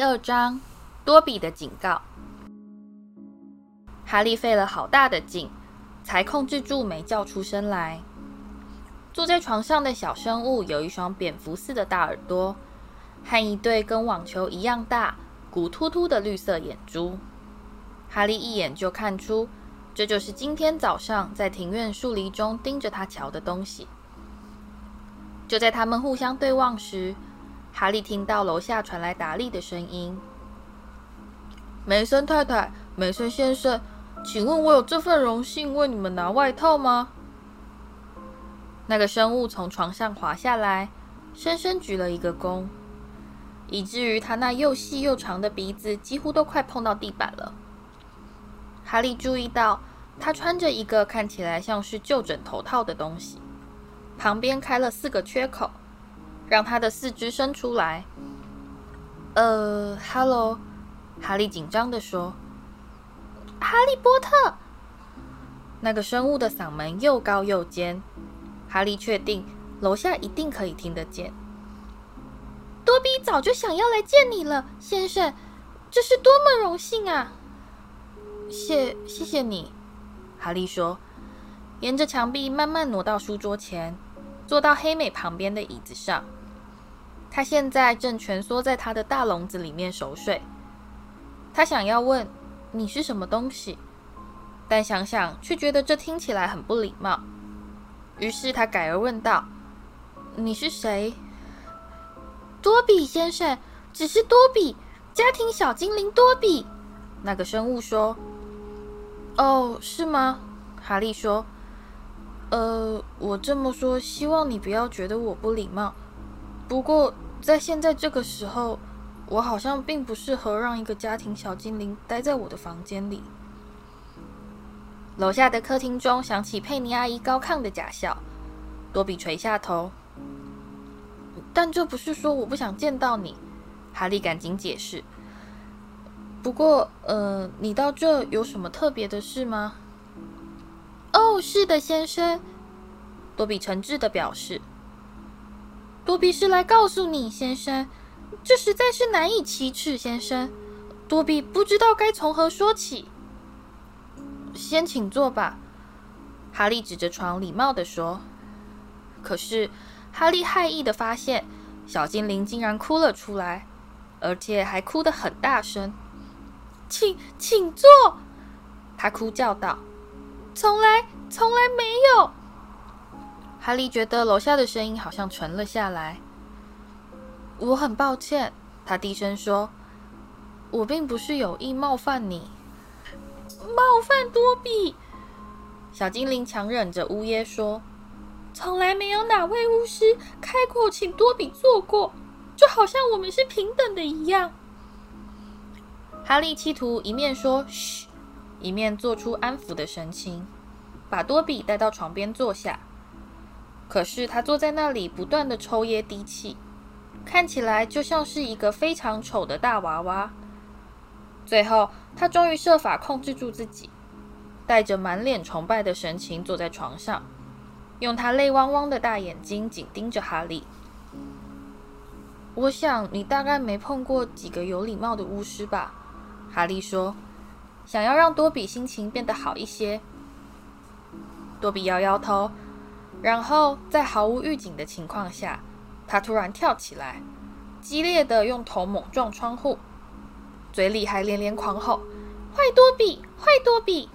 第二章，多比的警告。哈利费了好大的劲，才控制住没叫出声来。坐在床上的小生物有一双蝙蝠似的大耳朵，和一对跟网球一样大、骨突突的绿色眼珠。哈利一眼就看出，这就是今天早上在庭院树篱中盯着他瞧的东西。就在他们互相对望时，哈利听到楼下传来达利的声音：“梅森太太，梅森先生，请问我有这份荣幸为你们拿外套吗？”那个生物从床上滑下来，深深举了一个躬，以至于他那又细又长的鼻子几乎都快碰到地板了。哈利注意到，他穿着一个看起来像是旧枕头套的东西，旁边开了四个缺口，让他的四肢伸出来。呃，哈喽，哈利紧张地说：“哈利波特。”那个生物的嗓门又高又尖。哈利确定楼下一定可以听得见。多比早就想要来见你了，先生，这是多么荣幸啊！谢谢谢你，哈利说，沿着墙壁慢慢挪到书桌前，坐到黑美旁边的椅子上。他现在正蜷缩在他的大笼子里面熟睡。他想要问你是什么东西，但想想却觉得这听起来很不礼貌。于是他改而问道：“你是谁？”多比先生，只是多比，家庭小精灵多比。那个生物说：“哦，是吗？”哈利说：“呃，我这么说，希望你不要觉得我不礼貌。不过，在现在这个时候，我好像并不适合让一个家庭小精灵待在我的房间里。”楼下的客厅中响起佩妮阿姨高亢的假笑。多比垂下头，但这不是说我不想见到你。哈利赶紧解释。不过，呃，你到这有什么特别的事吗？哦，是的，先生。多比诚挚地表示。多比是来告诉你，先生，这实在是难以启齿，先生。多比不知道该从何说起。先请坐吧。哈利指着床，礼貌地说。可是，哈利骇异地发现，小精灵竟然哭了出来，而且还哭得很大声。请，请坐！他哭叫道：“从来，从来。”哈利觉得楼下的声音好像沉了下来。我很抱歉，他低声说：“我并不是有意冒犯你。”冒犯多比？小精灵强忍着呜咽说：“从来没有哪位巫师开口请多比坐过，就好像我们是平等的一样。”哈利企图一面说“嘘”，一面做出安抚的神情，把多比带到床边坐下。可是他坐在那里，不断的抽噎滴气，看起来就像是一个非常丑的大娃娃。最后，他终于设法控制住自己，带着满脸崇拜的神情坐在床上，用他泪汪汪的大眼睛紧盯着哈利。我想你大概没碰过几个有礼貌的巫师吧？哈利说，想要让多比心情变得好一些。多比摇摇头，然后在毫无预警的情况下，他突然跳起来，激烈的用头猛撞窗户。嘴里还连连狂吼：“坏多比，坏多比！”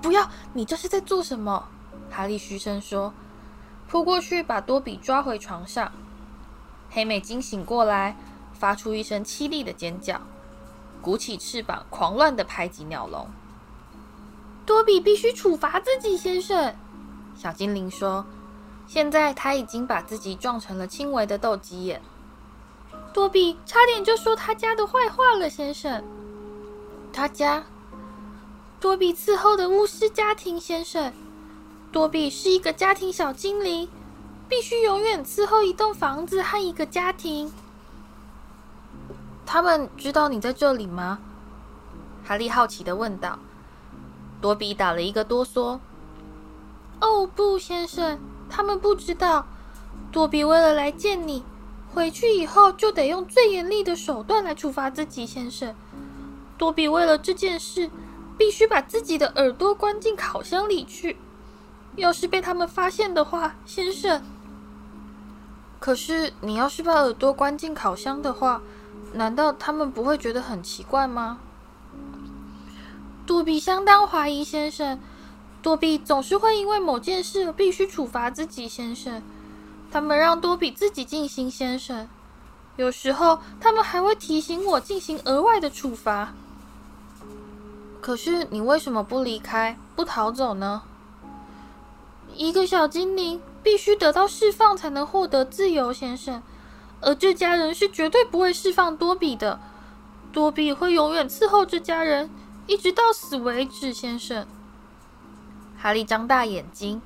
不要！你这是在做什么？哈利嘘声说，扑过去把多比抓回床上。黑美惊醒过来，发出一声凄厉的尖叫，鼓起翅膀，狂乱地拍击鸟笼。多比必须处罚自己，先生。小精灵说：“现在他已经把自己撞成了轻微的斗鸡眼。”多比差点就说他家的坏话了，先生。他家，多比伺候的巫师家庭，先生。多比是一个家庭小精灵，必须永远伺候一栋房子和一个家庭。他们知道你在这里吗？哈利好奇地问道。多比打了一个哆嗦。哦，不，先生，他们不知道。多比为了来见你。回去以后就得用最严厉的手段来处罚自己，先生。多比为了这件事，必须把自己的耳朵关进烤箱里去。要是被他们发现的话，先生。可是你要是把耳朵关进烤箱的话，难道他们不会觉得很奇怪吗？多比相当怀疑，先生。多比总是会因为某件事必须处罚自己，先生。他们让多比自己进行，先生。有时候他们还会提醒我进行额外的处罚。可是你为什么不离开，不逃走呢？一个小精灵必须得到释放才能获得自由，先生。而这家人是绝对不会释放多比的。多比会永远伺候这家人，一直到死为止，先生。哈利张大眼睛。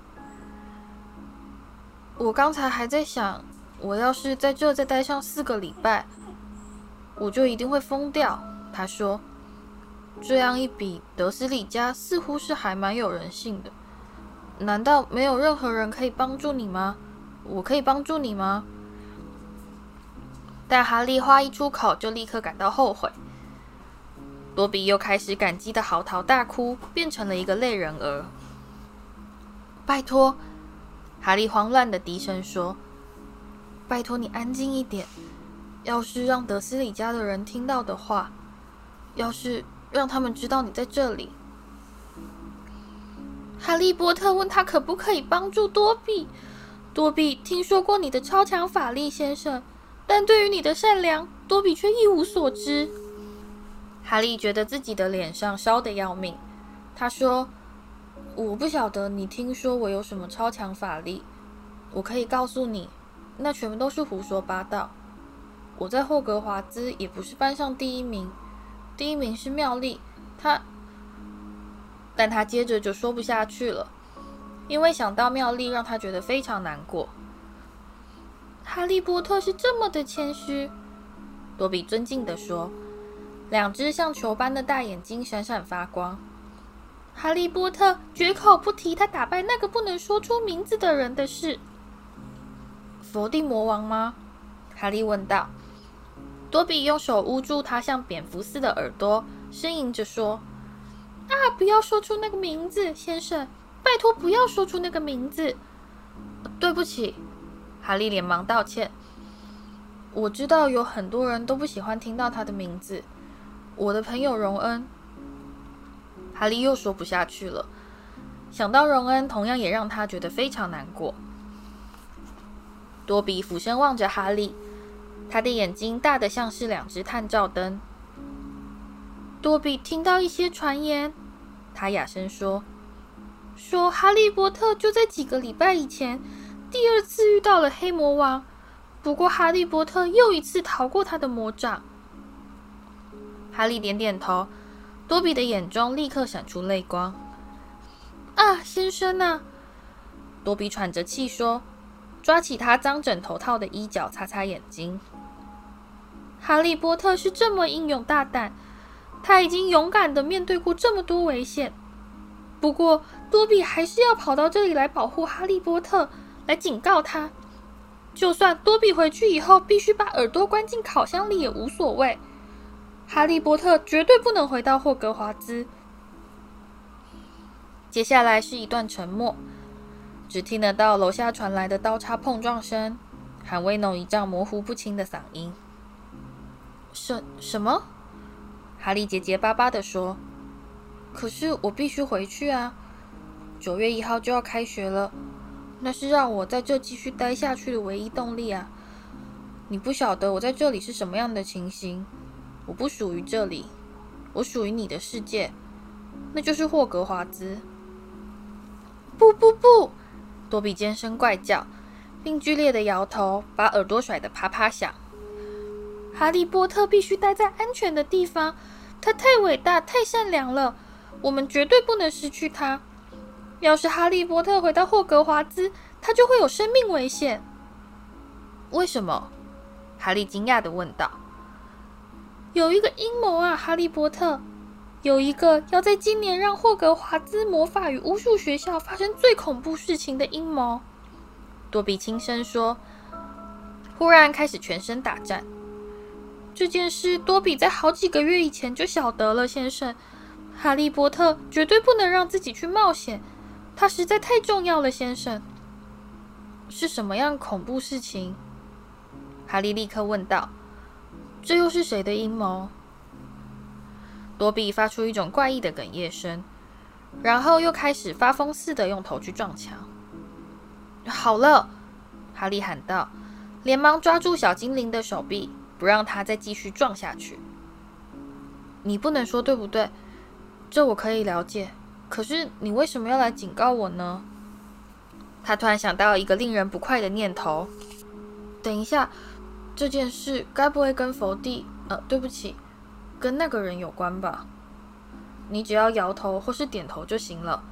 我刚才还在想，我要是在这再待上四个礼拜，我就一定会疯掉。他说：“这样一比，德斯利家似乎是还蛮有人性的。难道没有任何人可以帮助你吗？我可以帮助你吗？”但哈利话一出口，就立刻感到后悔。多比又开始感激的嚎啕大哭，变成了一个泪人儿。拜托，哈利慌乱的低声说：“拜托你安静一点。要是让德斯里家的人听到的话，要是让他们知道你在这里。”哈利波特问他可不可以帮助多比。多比听说过你的超强法力，先生，但对于你的善良，多比却一无所知。哈利觉得自己的脸上烧得要命，他说。我不晓得你听说我有什么超强法力，我可以告诉你，那全部都是胡说八道。我在霍格华兹也不是班上第一名，第一名是妙丽，她，但他接着就说不下去了，因为想到妙丽，让他觉得非常难过。哈利波特是这么的谦虚，多比尊敬地说，两只像球般的大眼睛闪闪发光。哈利波特绝口不提他打败那个不能说出名字的人的事。佛地魔王吗？哈利问道。多比用手捂住他像蝙蝠似的耳朵，呻吟着说：“啊，不要说出那个名字，先生，拜托不要说出那个名字。”对不起，哈利连忙道歉。我知道有很多人都不喜欢听到他的名字。我的朋友荣恩。哈利又说不下去了，想到荣恩，同样也让他觉得非常难过。多比俯身望着哈利，他的眼睛大得像是两只探照灯。多比听到一些传言，他哑声说：“说哈利波特就在几个礼拜以前，第二次遇到了黑魔王，不过哈利波特又一次逃过他的魔掌。”哈利点点头。多比的眼中立刻闪出泪光。啊，先生呐！多比喘着气说，抓起他脏枕头套的衣角擦擦眼睛。哈利波特是这么英勇大胆，他已经勇敢地面对过这么多危险。不过，多比还是要跑到这里来保护哈利波特，来警告他。就算多比回去以后必须把耳朵关进烤箱里也无所谓。哈利波特绝对不能回到霍格华兹。接下来是一段沉默，只听得到楼下传来的刀叉碰撞声，和威农一丈模糊不清的嗓音。什什么？哈利结结巴巴地说：“可是我必须回去啊！九月一号就要开学了，那是让我在这继续待下去的唯一动力啊！你不晓得我在这里是什么样的情形。”我不属于这里，我属于你的世界，那就是霍格华兹。不不不！多比尖声怪叫，并剧烈的摇头，把耳朵甩得啪啪响。哈利波特必须待在安全的地方，他太伟大、太善良了，我们绝对不能失去他。要是哈利波特回到霍格华兹，他就会有生命危险。为什么？哈利惊讶地问道。有一个阴谋啊，哈利波特！有一个要在今年让霍格华兹魔法与巫术学校发生最恐怖事情的阴谋。多比轻声说：“忽然开始全身打颤。这件事多比在好几个月以前就晓得了，先生。哈利波特绝对不能让自己去冒险，他实在太重要了，先生。是什么样恐怖事情？哈利立刻问道。这又是谁的阴谋？多比发出一种怪异的哽咽声，然后又开始发疯似的用头去撞墙。好了，哈利喊道，连忙抓住小精灵的手臂，不让他再继续撞下去。你不能说对不对？这我可以了解。可是你为什么要来警告我呢？他突然想到一个令人不快的念头。等一下，这件事该不会跟佛地……呃，对不起。跟那个人有关吧？你只要摇头或是点头就行了。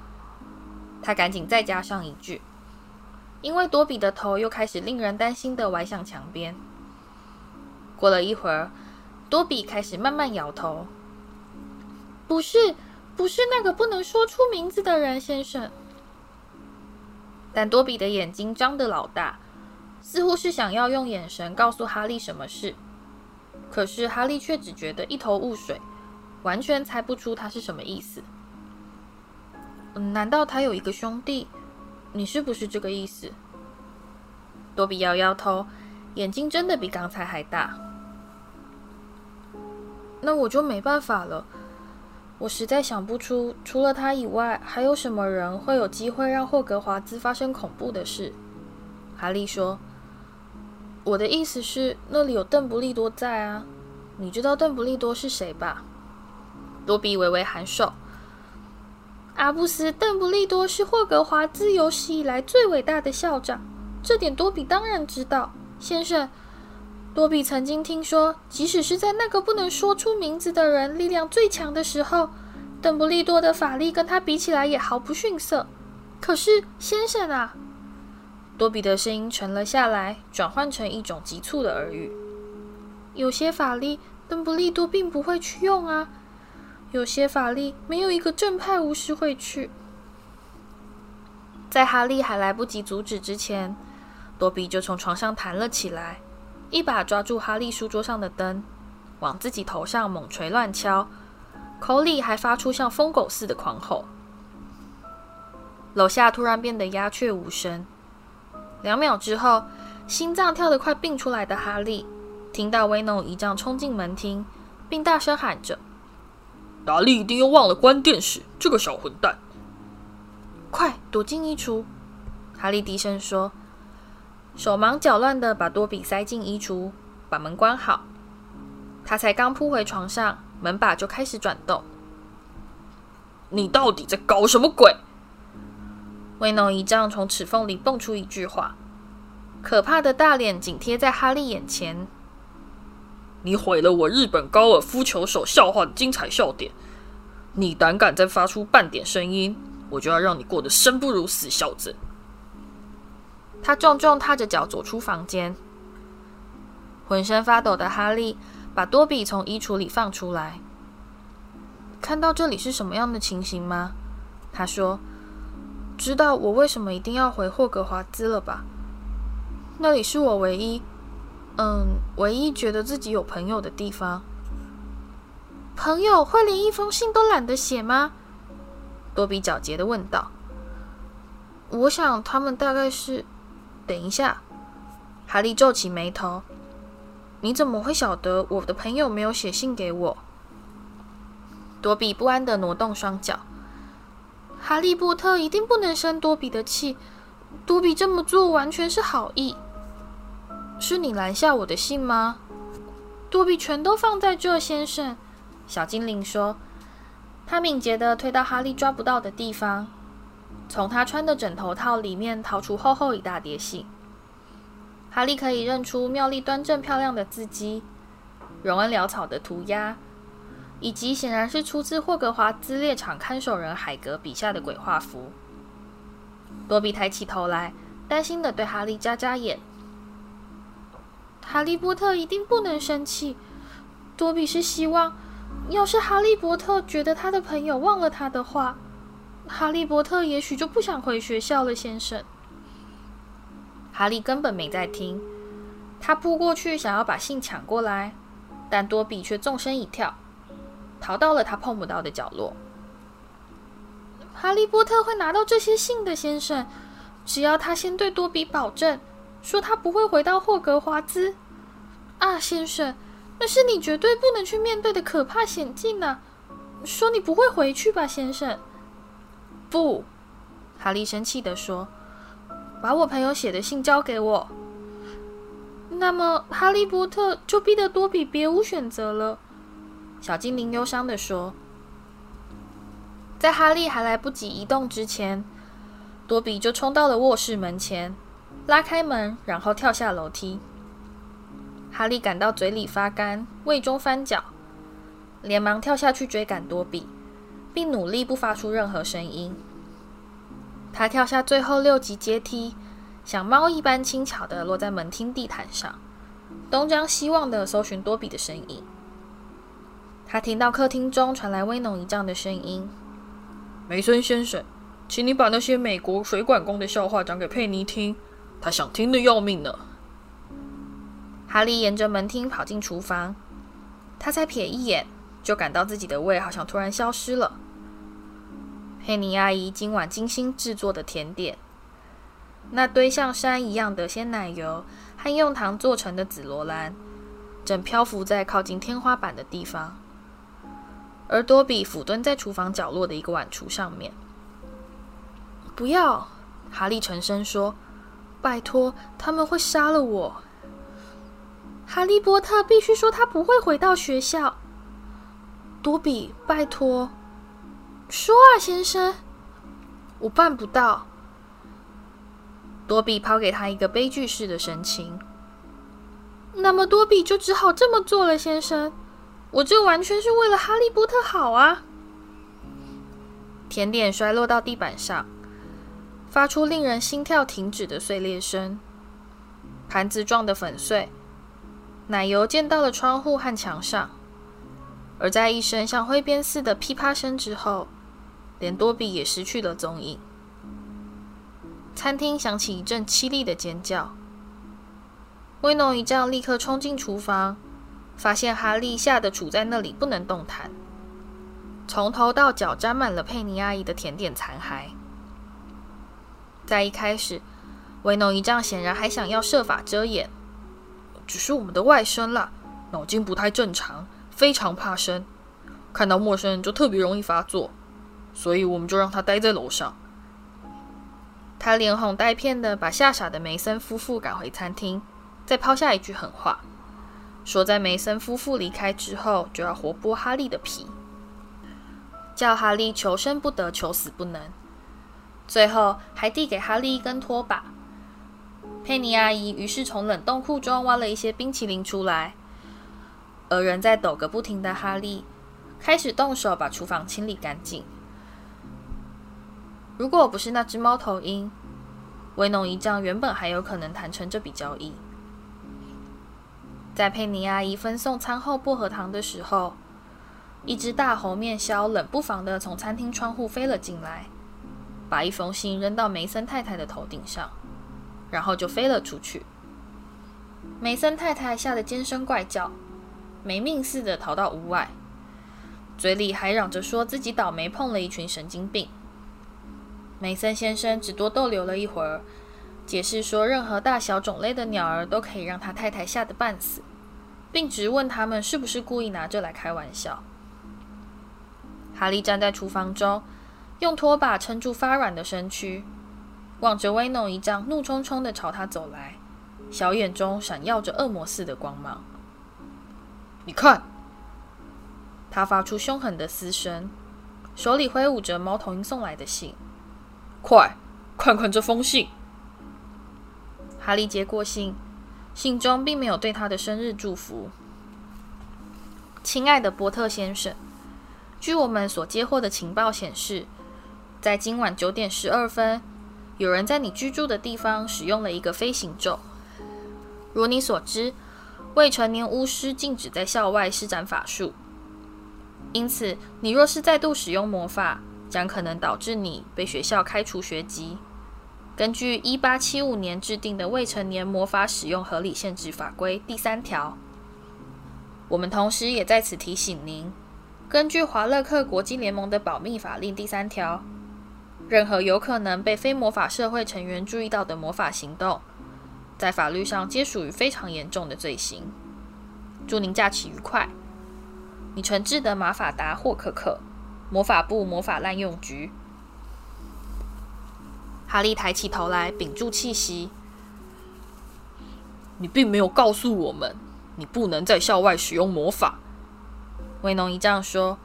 他赶紧再加上一句，因为多比的头又开始令人担心的歪向墙边。过了一会儿，多比开始慢慢摇头。不是，不是那个不能说出名字的人，先生。但多比的眼睛张得老大，似乎是想要用眼神告诉哈利什么事。可是哈利却只觉得一头雾水，完全猜不出他是什么意思。难道他有一个兄弟？你是不是这个意思？多比摇摇头，眼睛真的比刚才还大。那我就没办法了。我实在想不出，除了他以外，还有什么人会有机会让霍格华兹发生恐怖的事。哈利说。我的意思是，那里有邓布利多在啊！你知道邓布利多是谁吧？多比微微頷首。阿布斯·邓布利多是霍格华兹有史以来最伟大的校长，这点多比当然知道，先生。多比曾经听说，即使是在那个不能说出名字的人力量最强的时候，邓布利多的法力跟他比起来也毫不逊色。可是，先生啊！多比的声音沉了下来，转换成一种急促的耳语：“有些法力，邓不利多并不会去用啊。有些法力，没有一个正派巫师会去。”在哈利还来不及阻止之前，多比就从床上弹了起来，一把抓住哈利书桌上的灯，往自己头上猛捶乱敲，口里还发出像疯狗似的狂吼。楼下突然变得鸦雀无声。两秒之后，心脏跳得快病出来的哈利听到威农姨丈冲进门厅，并大声喊着：“达利一定又忘了关电视，这个小混蛋！快躲进衣橱！”哈利低声说，手忙脚乱地把多比塞进衣橱，把门关好。他才刚扑回床上，门把就开始转动。“你到底在搞什么鬼？”威农一丈从齿缝里蹦出一句话，可怕的大脸紧贴在哈利眼前。你毁了我日本高尔夫球手笑话的精彩笑点！你胆敢再发出半点声音，我就要让你过得生不如死，小子！他重重踏着脚走出房间，浑身发抖的哈利把多比从衣橱里放出来。看到这里是什么样的情形吗？他说。知道我为什么一定要回霍格华兹了吧？那里是我唯一，嗯，唯一觉得自己有朋友的地方。朋友会连一封信都懒得写吗？多比狡黠地问道。我想他们大概是……等一下，哈利皱起眉头。你怎么会晓得我的朋友没有写信给我？多比不安地挪动双脚。哈利波特一定不能生多比的气，多比这么做完全是好意。是你拦下我的信吗？多比全都放在这，先生。小精灵说，他敏捷地推到哈利抓不到的地方，从他穿的枕头套里面掏出厚厚一大叠信。哈利可以认出妙丽端正漂亮的字迹，荣恩潦草的涂鸦。以及显然是出自霍格华兹猎场看守人海格笔下的鬼画符。多比抬起头来，担心地对哈利眨眨眼。哈利波特一定不能生气。多比是希望，要是哈利波特觉得他的朋友忘了他的话，哈利波特也许就不想回学校了，先生。哈利根本没在听，他扑过去想要把信抢过来，但多比却纵身一跳，逃到了他碰不到的角落。哈利波特会拿到这些信的，先生，只要他先对多比保证，说他不会回到霍格华兹。啊，先生，那是你绝对不能去面对的可怕险境呢。说你不会回去吧，先生？不，哈利生气地说：“把我朋友写的信交给我。”那么，哈利波特就逼得多比别无选择了。小精灵忧伤地说。在哈利还来不及移动之前，多比就冲到了卧室门前，拉开门，然后跳下楼梯。哈利感到嘴里发干，胃中翻搅，连忙跳下去追赶多比，并努力不发出任何声音。他跳下最后六级阶梯，像猫一般轻巧地落在门厅地毯上，东张西望地搜寻多比的身影。他听到客厅中传来威农一丈的声音。梅森先生，请你把那些美国水管工的笑话讲给佩妮听，她想听的要命呢。哈利沿着门厅跑进厨房，他才瞥一眼，就感到自己的胃好像突然消失了。佩妮阿姨今晚精心制作的甜点，那堆像山一样的鲜奶油和用糖做成的紫罗兰，正漂浮在靠近天花板的地方。而多比俯蹲在厨房角落的一个碗橱上面。不要，哈利沉声说：“拜托，他们会杀了我。”哈利波特必须说他不会回到学校。多比，拜托，说啊，先生，我办不到。多比抛给他一个悲剧式的神情。那么多比就只好这么做了，先生。我这完全是为了哈利波特好啊！甜点摔落到地板上，发出令人心跳停止的碎裂声。盘子撞得粉碎，奶油溅到了窗户和墙上。而在一声像挥鞭似的噼啪声之后，连多比也失去了踪影。餐厅响起一阵凄厉的尖叫。威农姨丈立刻冲进厨房。发现哈利吓得杵在那里不能动弹，从头到脚沾满了佩妮阿姨的甜点残骸。在一开始，威农姨丈显然还想要设法遮掩，只是我们的外甥啦，脑筋不太正常，非常怕生，看到陌生人就特别容易发作，所以我们就让他待在楼上。他连哄带骗的把吓傻的梅森夫妇赶回餐厅，再抛下一句狠话。说，在梅森夫妇离开之后，就要活剥哈利的皮，叫哈利求生不得，求死不能。最后还递给哈利一根拖把。佩妮阿姨于是从冷冻库中挖了一些冰淇淋出来，而人在抖个不停的哈利开始动手把厨房清理干净。如果不是那只猫头鹰，威农姨丈原本还有可能谈成这笔交易。在佩妮阿姨分送餐后薄荷糖的时候，一只大猴面鸮冷不防地从餐厅窗户飞了进来，把一封信扔到梅森太太的头顶上，然后就飞了出去。梅森太太吓得尖声怪叫，没命似的逃到屋外，嘴里还嚷着说自己倒霉碰了一群神经病。梅森先生只多逗留了一会儿。解释说，任何大小种类的鸟儿都可以让他太太吓得半死，并质问他们是不是故意拿这来开玩笑。哈利站在厨房中，用拖把撑住发软的身躯，望着威诺一丈怒冲冲地朝他走来，小眼中闪耀着恶魔似的光芒。你看，他发出凶狠的嘶声，手里挥舞着猫头鹰送来的信。快，看看这封信。哈利接过信，信中并没有对他的生日祝福。亲爱的波特先生，据我们所接获的情报显示，在今晚九点十二分，有人在你居住的地方使用了一个飞行咒。如你所知，未成年巫师禁止在校外施展法术，因此你若是再度使用魔法，将可能导致你被学校开除学籍。根据一八七五年制定的《未成年魔法使用合理限制法规》第三条。我们同时也在此提醒您，根据华勒克国际联盟的保密法令第三条，任何有可能被非魔法社会成员注意到的魔法行动，在法律上皆属于非常严重的罪行。祝您假期愉快。你诚挚的马法达·霍克克，魔法部魔法滥用局。哈利抬起头来，屏住气息。你并没有告诉我们。你不能在校外使用魔法，威农一丈说，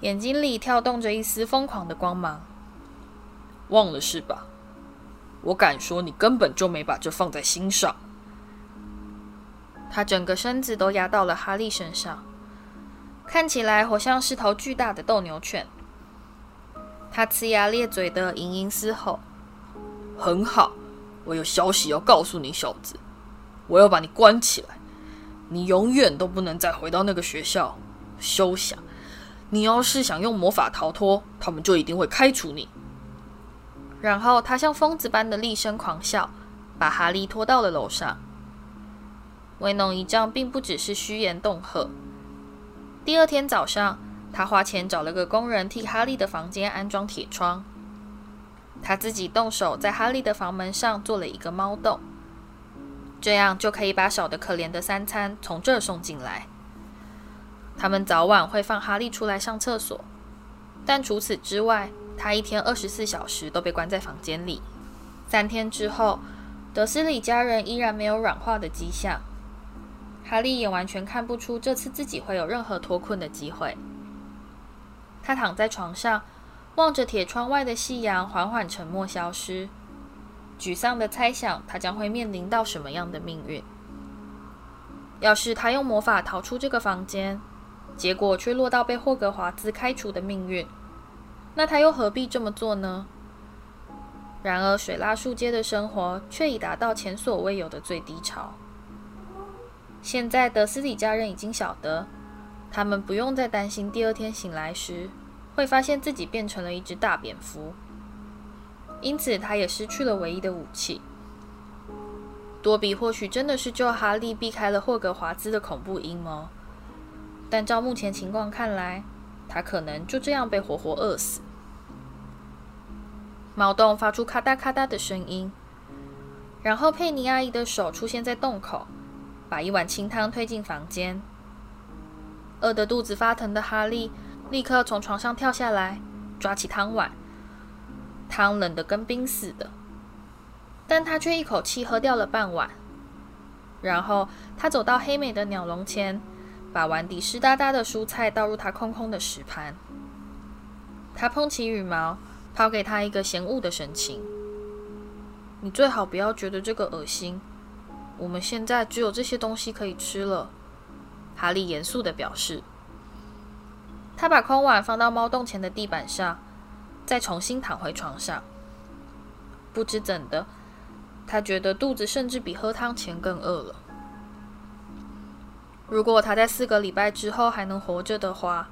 眼睛里跳动着一丝疯狂的光芒。忘了是吧？我敢说，你根本就没把这放在心上。他整个身子都压到了哈利身上，看起来活像是头巨大的斗牛犬。他呲牙咧嘴的瀠瀠嘶吼：“很好，我有消息要告诉你，小子，我要把你关起来。”你永远都不能再回到那个学校，休想！你要是想用魔法逃脱，他们就一定会开除你。然后他像疯子般的厉声狂笑，把哈利拖到了楼上。威农一仗并不只是虚言恫吓。第二天早上，他花钱找了个工人替哈利的房间安装铁窗，他自己动手在哈利的房门上做了一个猫洞。这样就可以把少得可怜的三餐从这儿送进来。他们早晚会放哈利出来上厕所，但除此之外，他一天二十四小时都被关在房间里。三天之后，德斯里家人依然没有软化的迹象。哈利也完全看不出这次自己会有任何脱困的机会。他躺在床上，望着铁窗外的夕阳缓缓沉没消失。沮丧地猜想，他将会面临到什么样的命运？要是他用魔法逃出这个房间，结果却落到被霍格华兹开除的命运，那他又何必这么做呢？然而，水蜡树街的生活却已达到前所未有的最低潮。现在，德斯里家人已经晓得，他们不用再担心第二天醒来时会发现自己变成了一只大蝙蝠。因此，他也失去了唯一的武器。多比或许真的是救哈利避开了霍格华兹的恐怖阴谋，但照目前情况看来，他可能就这样被活活饿死。猫洞发出咔嗒咔嗒的声音，然后佩妮阿姨的手出现在洞口，把一碗清汤推进房间。饿得肚子发疼的哈利立刻从床上跳下来，抓起汤碗。汤冷得跟冰似的，但他却一口气喝掉了半碗。然后他走到黑美的鸟笼前，把碗底湿哒哒的蔬菜倒入他空空的食盘。他捧起羽毛，抛给他一个嫌恶的神情：“你最好不要觉得这个恶心。我们现在只有这些东西可以吃了。”哈利严肃地表示。他把空碗放到猫洞前的地板上。再重新躺回床上，不知怎的，他觉得肚子甚至比喝汤前更饿了。如果他在四个礼拜之后还能活着的话，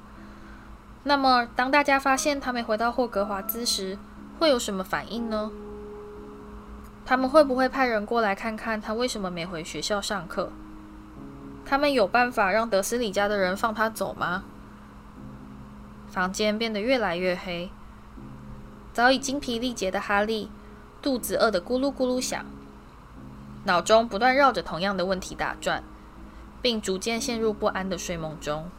那么当大家发现他没回到霍格华兹时，会有什么反应呢？他们会不会派人过来看看他为什么没回学校上课？他们有办法让德斯里家的人放他走吗？房间变得越来越黑。早已精疲力竭的哈利，肚子饿得咕噜咕噜响，脑中不断绕着同样的问题打转，并逐渐陷入不安的睡梦中。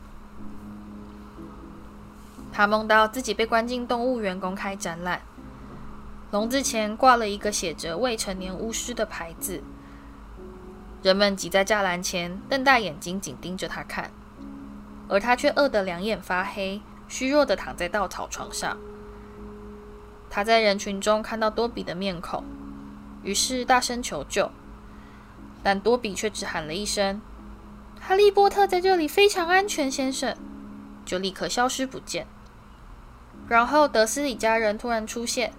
他梦到自己被关进动物园公开展览，笼子前挂了一个写着“未成年巫师”的牌子，人们挤在栅栏前，瞪大眼睛紧盯着他看，而他却饿得两眼发黑，虚弱地躺在稻草床上。他在人群中看到多比的面孔，于是大声求救，但多比却只喊了一声：“哈利波特在这里非常安全，先生。”就立刻消失不见。然后德斯里家人突然出现，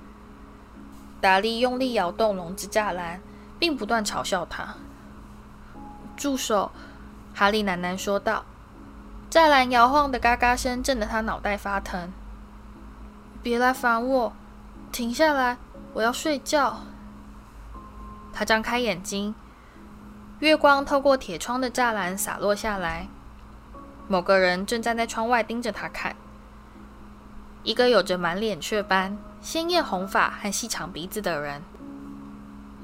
达利用力摇动笼子栅栏，并不断嘲笑他。“住手！”哈利喃喃说道。栅栏摇晃的嘎嘎声震得他脑袋发疼。“别来烦我！”停下来！我要睡觉。他张开眼睛，月光透过铁窗的栅栏洒落下来。某个人正站在窗外盯着他看。一个有着满脸雀斑、鲜艳红发和细长鼻子的人，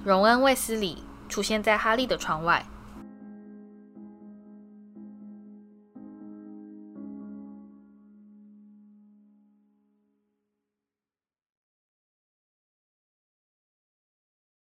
荣恩·卫斯理出现在哈利的窗外。